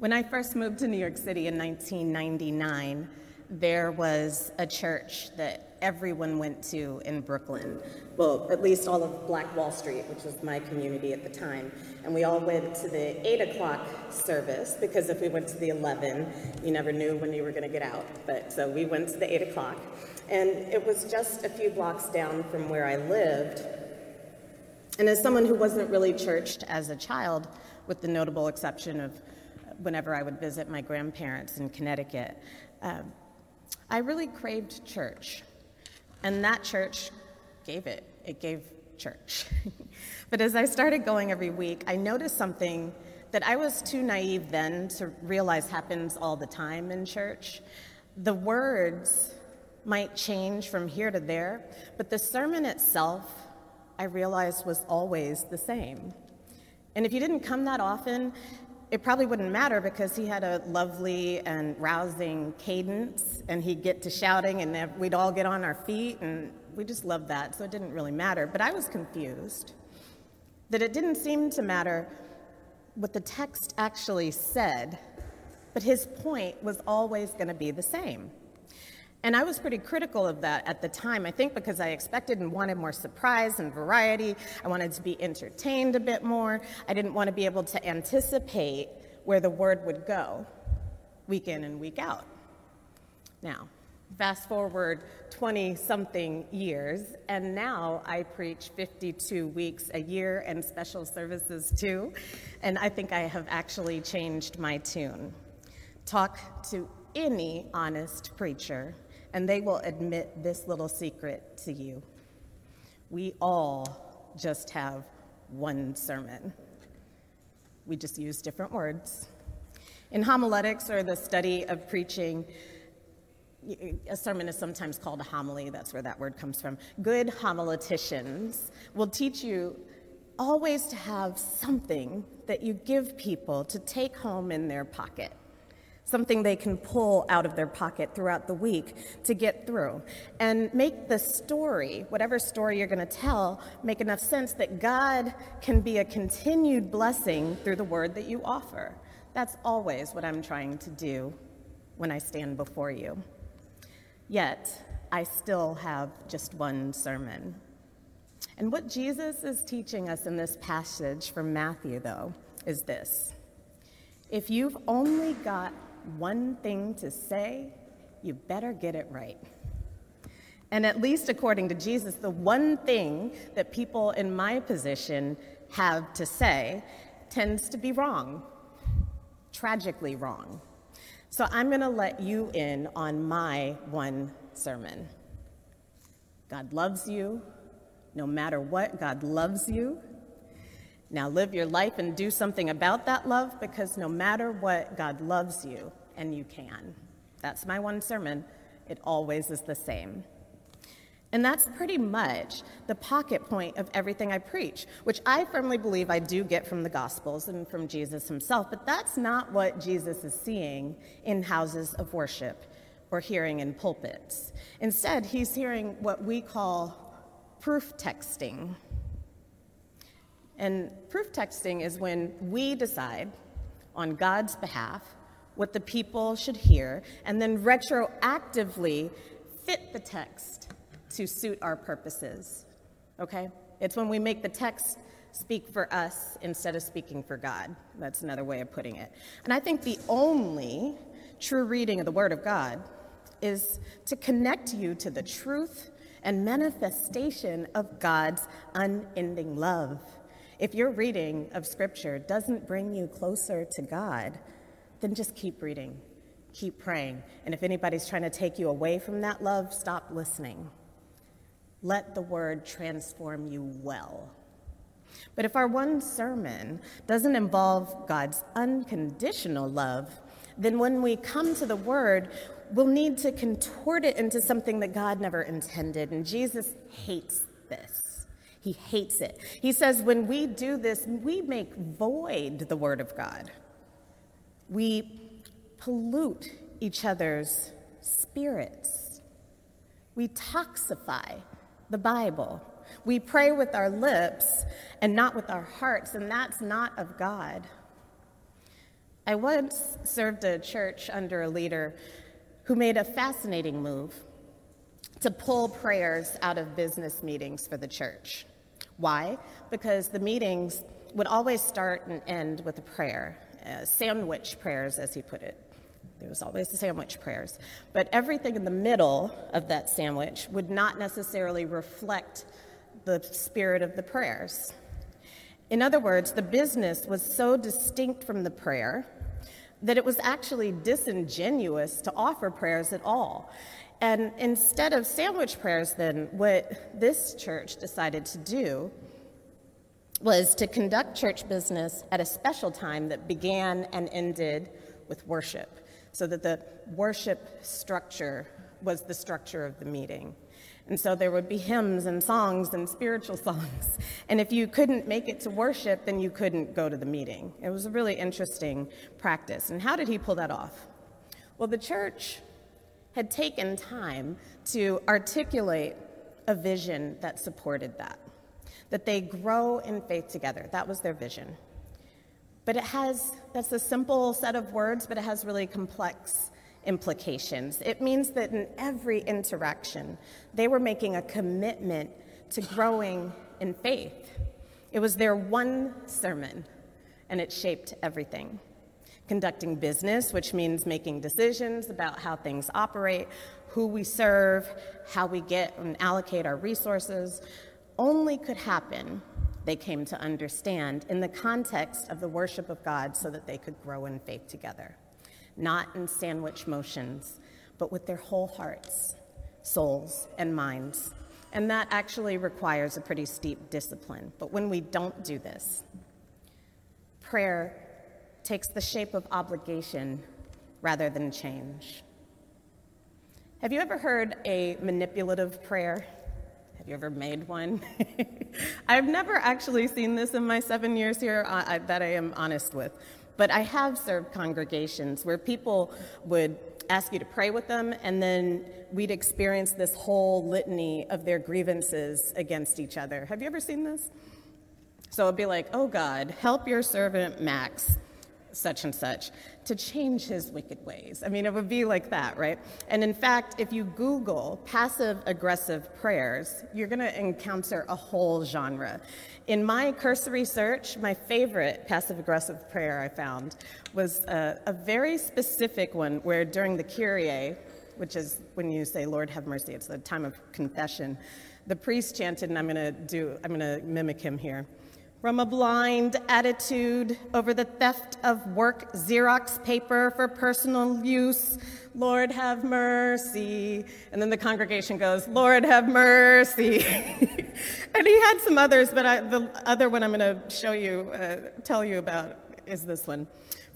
When I first moved to New York City in 1999, there was a church that everyone went to in Brooklyn. Well, at least all of Black Wall Street, which was my community at the time. And we all went to the 8 o'clock service because if we went to the 11, you never knew when you were going to get out. But so we went to the 8 o'clock. And it was just a few blocks down from where I lived. And as someone who wasn't really churched as a child, with the notable exception of whenever I would visit my grandparents in Connecticut, uh, I really craved church. And that church gave it. It gave church. but as I started going every week, I noticed something that I was too naive then to realize happens all the time in church. The words might change from here to there, but the sermon itself, I realized, was always the same. And if you didn't come that often, it probably wouldn't matter because he had a lovely and rousing cadence, and he'd get to shouting, and we'd all get on our feet, and we just loved that, so it didn't really matter. But I was confused that it didn't seem to matter what the text actually said, but his point was always going to be the same. And I was pretty critical of that at the time, I think because I expected and wanted more surprise and variety. I wanted to be entertained a bit more. I didn't want to be able to anticipate where the word would go week in and week out. Now, fast forward 20 something years, and now I preach 52 weeks a year and special services too. And I think I have actually changed my tune. Talk to any honest preacher and they will admit this little secret to you. We all just have one sermon. We just use different words. In homiletics, or the study of preaching, a sermon is sometimes called a homily, that's where that word comes from. Good homileticians will teach you always to have something that you give people to take home in their pocket something they can pull out of their pocket throughout the week to get through. And make the story, whatever story you're going to tell, make enough sense that God can be a continued blessing through the word that you offer. That's always what I'm trying to do when I stand before you. Yet, I still have just one sermon. And what Jesus is teaching us in this passage from Matthew, though, is this. If you've only got one thing to say, you better get it right. And at least according to Jesus, the one thing that people in my position have to say tends to be wrong, tragically wrong. So I'm going to let you in on my one sermon. God loves you. No matter what, God loves you. Now live your life and do something about that love because no matter what, God loves you and you can. That's my one sermon. It always is the same. And that's pretty much the pocket point of everything I preach, which I firmly believe I do get from the Gospels and from Jesus himself, but that's not what Jesus is seeing in houses of worship or hearing in pulpits. Instead, he's hearing what we call proof texting. And proof texting is when we decide on God's behalf what the people should hear and then retroactively fit the text to suit our purposes. Okay? It's when we make the text speak for us instead of speaking for God. That's another way of putting it. And I think the only true reading of the Word of God is to connect you to the truth and manifestation of God's unending love. If your reading of Scripture doesn't bring you closer to God, then just keep reading, keep praying. And if anybody's trying to take you away from that love, stop listening. Let the word transform you well. But if our one sermon doesn't involve God's unconditional love, then when we come to the word, we'll need to contort it into something that God never intended. And Jesus hates this. He hates it. He says, when we do this, we make void the word of God. We pollute each other's spirits. We toxify the Bible. We pray with our lips and not with our hearts, and that's not of God. I once served a church under a leader who made a fascinating move to pull prayers out of business meetings for the church. Why? Because the meetings would always start and end with a prayer, uh, sandwich prayers, as he put it. There was always the sandwich prayers. But everything in the middle of that sandwich would not necessarily reflect the spirit of the prayers. In other words, the business was so distinct from the prayer that it was actually disingenuous to offer prayers at all. And instead of sandwich prayers, then, what this church decided to do was to conduct church business at a special time that began and ended with worship, so that the worship structure was the structure of the meeting. And so there would be hymns and songs and spiritual songs. And if you couldn't make it to worship, then you couldn't go to the meeting. It was a really interesting practice. And how did he pull that off? Well, the church had taken time to articulate a vision that supported that, that they grow in faith together. That was their vision. But it has, that's a simple set of words, but it has really complex implications. It means that in every interaction, they were making a commitment to growing in faith. It was their one sermon, and it shaped everything. Conducting business, which means making decisions about how things operate, who we serve, how we get and allocate our resources, only could happen, they came to understand, in the context of the worship of God so that they could grow in faith together not in sandwich motions, but with their whole hearts, souls, and minds. And that actually requires a pretty steep discipline. But when we don't do this, prayer takes the shape of obligation rather than change. Have you ever heard a manipulative prayer? Have you ever made one? I've never actually seen this in my seven years here that I am honest with. But I have served congregations where people would ask you to pray with them, and then we'd experience this whole litany of their grievances against each other. Have you ever seen this? So it'd be like, oh God, help your servant Max such and such to change his wicked ways. I mean, it would be like that, right? And in fact, if you Google passive aggressive prayers, you're going to encounter a whole genre. In my cursory search, my favorite passive aggressive prayer I found was a, a very specific one where during the Kyrie, which is when you say, Lord have mercy, it's the time of confession, the priest chanted, and I'm going to do, I'm going to mimic him here from a blind attitude over the theft of work Xerox paper for personal use. Lord, have mercy. And then the congregation goes, Lord, have mercy. and he had some others, but I, the other one I'm going to show you, uh, tell you about is this one.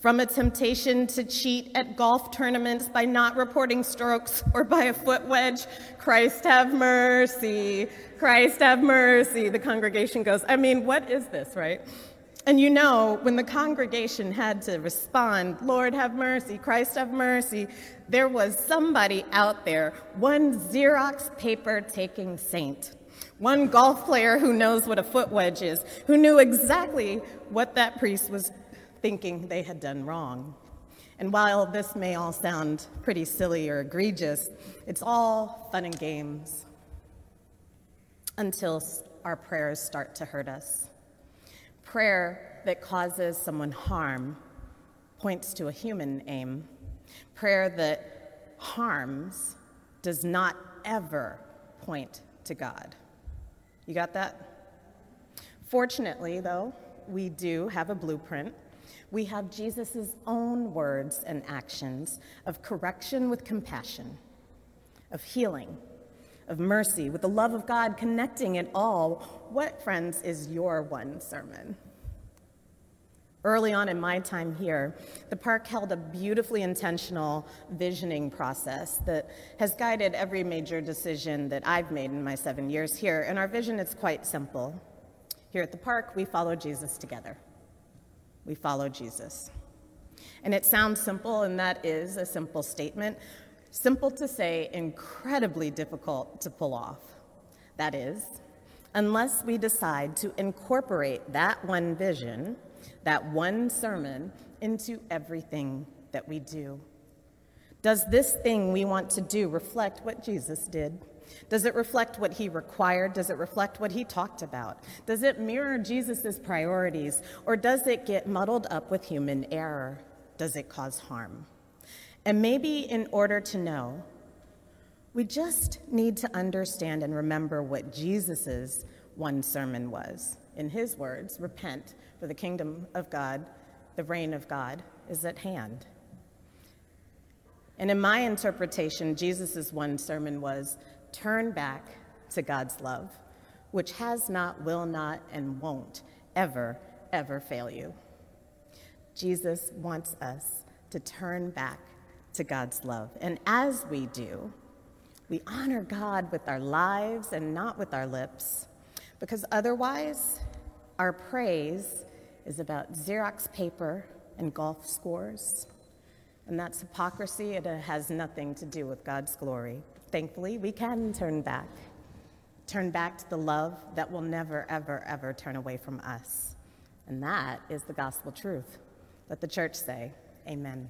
From a temptation to cheat at golf tournaments by not reporting strokes or by a foot wedge, Christ have mercy, Christ have mercy. The congregation goes, I mean, what is this, right? And you know, when the congregation had to respond, Lord have mercy, Christ have mercy, there was somebody out there, one Xerox paper taking saint, one golf player who knows what a foot wedge is, who knew exactly what that priest was thinking they had done wrong. And while this may all sound pretty silly or egregious, it's all fun and games until our prayers start to hurt us. Prayer that causes someone harm points to a human aim. Prayer that harms does not ever point to God. You got that? Fortunately, though, we do have a blueprint we have Jesus' own words and actions of correction with compassion, of healing, of mercy, with the love of God connecting it all. What, friends, is your one sermon? Early on in my time here, the park held a beautifully intentional visioning process that has guided every major decision that I've made in my seven years here. And our vision is quite simple. Here at the park, we follow Jesus together we follow Jesus. And it sounds simple, and that is a simple statement. Simple to say, incredibly difficult to pull off. That is, unless we decide to incorporate that one vision, that one sermon, into everything that we do. Does this thing we want to do reflect what Jesus did? Does it reflect what he required? Does it reflect what he talked about? Does it mirror Jesus' priorities? Or does it get muddled up with human error? Does it cause harm? And maybe in order to know, we just need to understand and remember what Jesus' one sermon was. In his words, repent, for the kingdom of God, the reign of God, is at hand. And in my interpretation, Jesus' one sermon was turn back to God's love, which has not, will not, and won't ever, ever fail you. Jesus wants us to turn back to God's love. And as we do, we honor God with our lives and not with our lips, because otherwise, our praise is about Xerox paper and golf scores. And that's hypocrisy. It has nothing to do with God's glory. Thankfully, we can turn back. Turn back to the love that will never, ever, ever turn away from us. And that is the gospel truth. Let the church say, Amen.